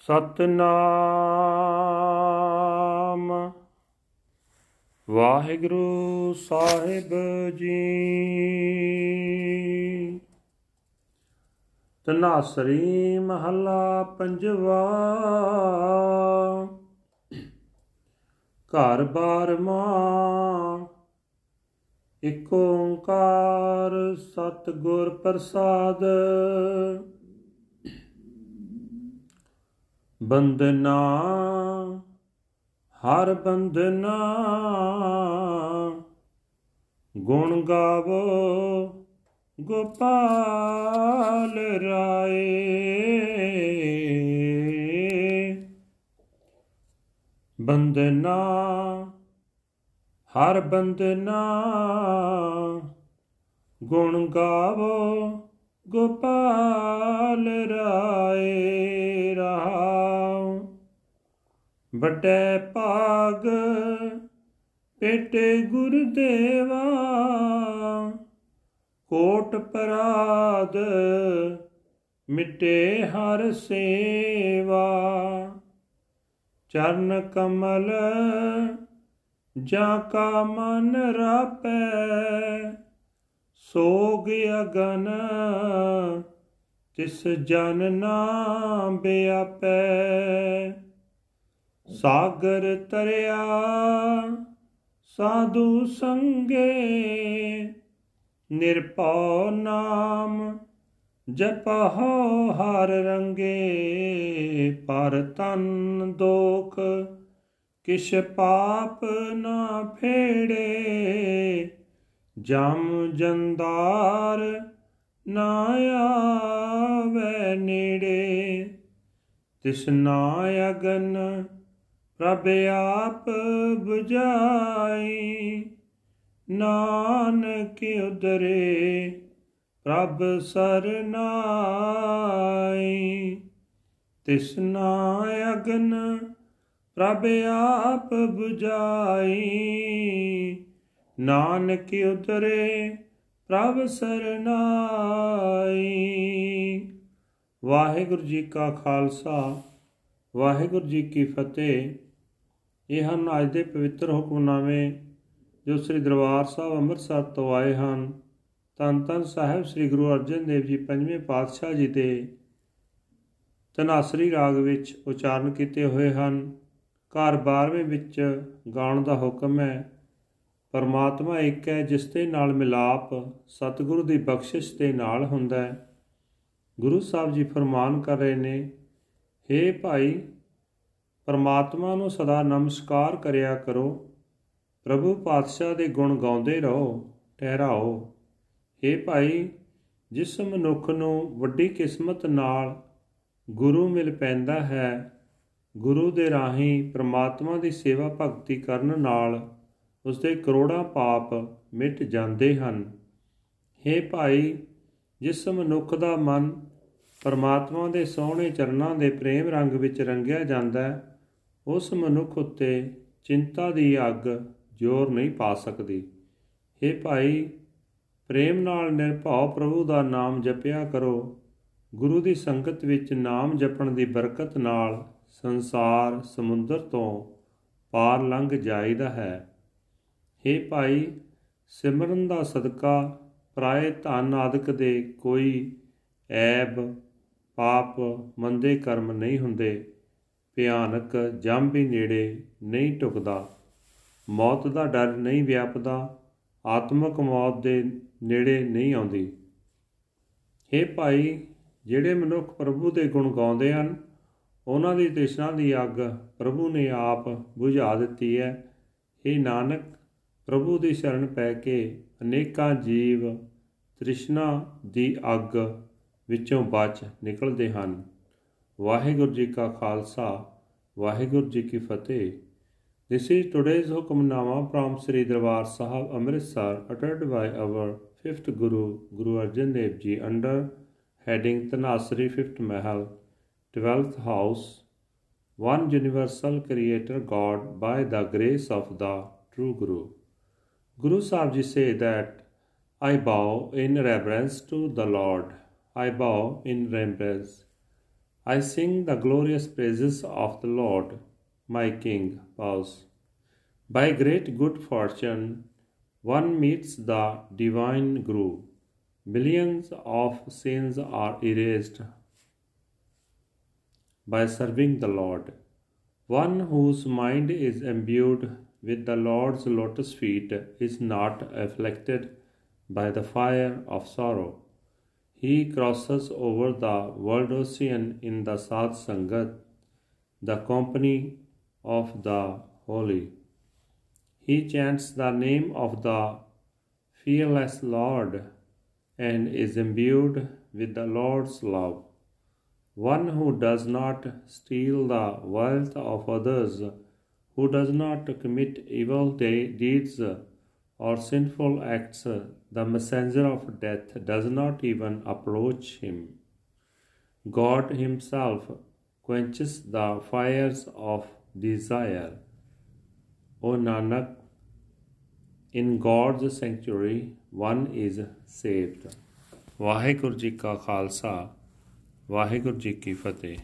ਸਤਨਾਮ। ਵਾਹਿਗੁਰੂ ਸਾਹਿਬ ਜੀ। ਤਨਾਸਰੀ ਮਹੱਲਾ ਪੰਜਵਾ। ਘਰ ਬਾਰਵਾਂ ਇਕ ਓੰਕਾਰ ਸਤਿਗੁਰ ਪ੍ਰਸਾਦ। ਬੰਦਨਾ, ਹਰ ਬੰਦਨਾ। ਗੁਣ ਗਾਵੋ, ਗੋਪਾਲ ਰਾਏ। ਬੰਦਨਾ, ਹਰ ਬੰਦਨਾ। ਗੁਣ ਗਾਵੋ, ਗੋਪਾਲ ਰਾਏ। ਰਹਾਉ ਵੱਡੇ ਭਾਗ, ਪੇਟੇ ਗੁਰਦੇਵਾ ਕੋਟ ਪਰਾਦ, ਮਿਟੇ ਹਰ ਸੇਵਾ। ਚਰਨ ਕਮਲ, ਜਾਂ ਕਾ ਮਨ ਰਾਪੈ, ਸੋਗ ਅਗਨ, ਤਿਸ ਜਨ ਨਾਮ ਬਿਆਪੈ। ਸਾਗਰ ਤਰਿਆ, ਸਾਧੂ ਸੰਗੇ, ਨਿਰਭਉ ਨਾਮ, ਜਪਹੁ ਹਰ ਰੰਗੇ, ਪਰ ਤਨ ਦੋਖ, ਕਿਛ ਪਾਪ ਨਾ ਫੇੜੇ, ਜਮ ਜੰਦਾਰ ਨਾ ਆਵੇ ਨੇੜੇ ਤਿਸਨਾ ਅਗਨ ਪ੍ਰਭ ਆਪ 부ਝਾਈ ਨਾਨਕ ਉਦਰੇ ਪ੍ਰਭ ਸਰਨਾਈ। ਤਿਸਨਾ ਅਗਨ ਪ੍ਰਭ ਆਪ 부ਝਾਈ ਨਾਨਕ ਉਤਰੇ ਪ੍ਰਭ ਸਰਨਾਈ। ਵਾਹਿਗੁਰੂ ਜੀ ਕਾ ਖਾਲਸਾ, ਵਾਹਿਗੁਰੂ ਜੀ ਕੀ ਫਤਿਹ। ਇਹ ਹਨ ਅੱਜ ਦੇ ਪਵਿੱਤਰ ਹੁਕਮਨਾਮੇ ਜੋ ਸ੍ਰੀ ਦਰਬਾਰ ਸਾਹਿਬ ਅੰਮ੍ਰਿਤਸਰ ਤੋਂ ਆਏ ਹਨ। ਤਨ ਤਨ ਸਾਹਿਬ ਸ੍ਰੀ ਗੁਰੂ ਅਰਜਨ ਦੇਵ ਜੀ ਪੰਜਵੇਂ ਪਾਤਸ਼ਾਹ ਜੀ ਦੇ ਤਨਾਸਰੀ ਰਾਗ ਵਿੱਚ ਉਚਾਰਨ ਕੀਤੇ ਹੋਏ ਹਨ। ਘਰ 12ਵੇਂ ਵਿੱਚ ਗਾਉਣ ਦਾ ਹੁਕਮ ਹੈ, ਪਰਮਾਤਮਾ ਇੱਕ ਹੈ ਜਿਸ ਦੇ ਨਾਲ ਮਿਲਾਪ, ਸਤਿਗੁਰੂ ਦੀ ਬਖਸ਼ਿਸ਼ ਦੇ ਨਾਲ ਹੁੰਦਾ ਹੈ। ਗੁਰੂ ਸਾਹਿਬ ਜੀ ਫਰਮਾਨ ਕਰ ਰਹੇ ਨੇ हे ਭਾਈ ਪਰਮਾਤਮਾ ਨੂੰ ਸਦਾ ਨਮਸਕਾਰ ਕਰਿਆ ਕਰੋ। ਪ੍ਰਭੂ ਪਾਤਸ਼ਾਹ ਦੇ ਗੁਣ ਗਾਉਂਦੇ ਰਹੋ, ਠਹਿਰਾਓ। हे ਭਾਈ, ਜਿਸ ਮਨੁੱਖ ਨੂੰ ਵੱਡੀ ਕਿਸਮਤ ਨਾਲ ਗੁਰੂ ਮਿਲ ਪੈਂਦਾ ਹੈ, ਗੁਰੂ ਦੇ ਰਾਹੀਂ ਪ੍ਰਮਾਤਮਾ ਦੀ ਸੇਵਾ ਭਗਤੀ ਕਰਨ ਨਾਲ ਉਸ ਦੇ ਕਰੋੜਾਂ ਪਾਪ ਮਿਟ ਜਾਂਦੇ ਹਨ। हे ਭਾਈ, ਜਿਸ ਮਨੁੱਖ ਦਾ ਮਨ ਪਰਮਾਤਮਾ ਦੇ ਸੋਹਣੇ ਚਰਨਾਂ ਦੇ ਪ੍ਰੇਮ ਰੰਗ ਵਿੱਚ ਰੰਗਿਆ ਜਾਂਦਾ ਹੈ ਉਸ ਮਨੁੱਖ ਉੱਤੇ ਚਿੰਤਾ ਦੀ ਅੱਗ ਜ਼ੋਰ ਨਹੀਂ ਪਾ ਸਕਦੀ। हे ਭਾਈ, ਪ੍ਰੇਮ ਨਾਲ ਨਿਰਭਉ ਪ੍ਰਭੂ ਦਾ ਨਾਮ ਜਪਿਆ ਕਰੋ। ਗੁਰੂ ਦੀ ਸੰਗਤ ਵਿੱਚ ਨਾਮ ਜਪਣ ਦੀ ਬਰਕਤ ਨਾਲ ਸੰਸਾਰ ਸਮੁੰਦਰ ਤੋਂ ਪਾਰ ਲੰਘ ਜਾਈਦਾ ਹੈ। हे ਭਾਈ, ਸਿਮਰਨ ਦਾ ਸਦਕਾ ਪਰਾਏ ਧਨ ਆਦਿਕ ਦੇ ਕੋਈ ਐਬ, ਪਾਪ, ਮੰਦੇ ਕਰਮ ਨਹੀਂ ਹੁੰਦੇ। ਭਿਆਨਕ ਜਮ ਵੀ ਨੇੜੇ ਨਹੀਂ ਟੁਕਦਾ। ਮੌਤ ਦਾ ਡਰ ਨਹੀਂ ਵਿਆਪਦਾ, ਆਤਮਕ ਮੌਤ ਦੇ ਨੇੜੇ ਨਹੀਂ ਆਉਂਦੀ। हे ਭਾਈ, ਜਿਹੜੇ ਮਨੁੱਖ ਪ੍ਰਭੂ ਦੇ ਗੁਣ ਗਾਉਂਦੇ ਹਨ, ਉਹਨਾਂ ਦੀ ਤ੍ਰਿਸ਼ਨਾ ਦੀ ਅੱਗ ਪ੍ਰਭੂ ਨੇ ਆਪ ਬੁਝਾ ਦਿੱਤੀ ਹੈ। हे ਨਾਨਕ, ਪ੍ਰਭੂ ਦੀ ਸ਼ਰਨ ਪੈ ਕੇ ਅਨੇਕਾਂ ਜੀਵ ਤ੍ਰਿਸ਼ਨਾ ਦੀ ਅੱਗ ਵਿੱਚੋਂ ਬਚ ਨਿਕਲਦੇ ਹਨ। ਵਾਹਿਗੁਰੂ ਜੀ ਕਾ ਖਾਲਸਾ। ਵਾਹਿਗੁਰੂ ਜੀ ਕੀ ਫਤਿਹ This is today's Hukamnama from Sri Darbar Sahib Amritsar uttered by our fifth Guru, Guru Arjan Dev Ji under heading Tanasri Fifth Mahal, 12th House, One Universal Creator God by the grace of the True Guru. Guru Sahib Ji say that I bow in reverence to the Lord. I bow in reverence. I sing the glorious praises of the Lord, my King. Pause. By great good fortune, one meets the divine Guru. Millions of sins are erased by serving the Lord. One whose mind is imbued with the Lord's lotus feet is not afflicted by the fire of sorrow. He crosses over the world ocean in the Sad Sangat, the company of the holy. He chants the name of the fearless Lord and is imbued with the Lord's love. One who does not steal the wealth of others, who does not commit evil de- deeds or sinful acts, the messenger of death does not even approach him. God Himself quenches the fires of desire. O Nanak, in God's sanctuary, one is saved. Waheguru ਜੀ ਕਾ ਖਾਲਸਾ ਵਾਹਿਗੁਰੂ ਜੀ ਕੀ ਫਤਿਹ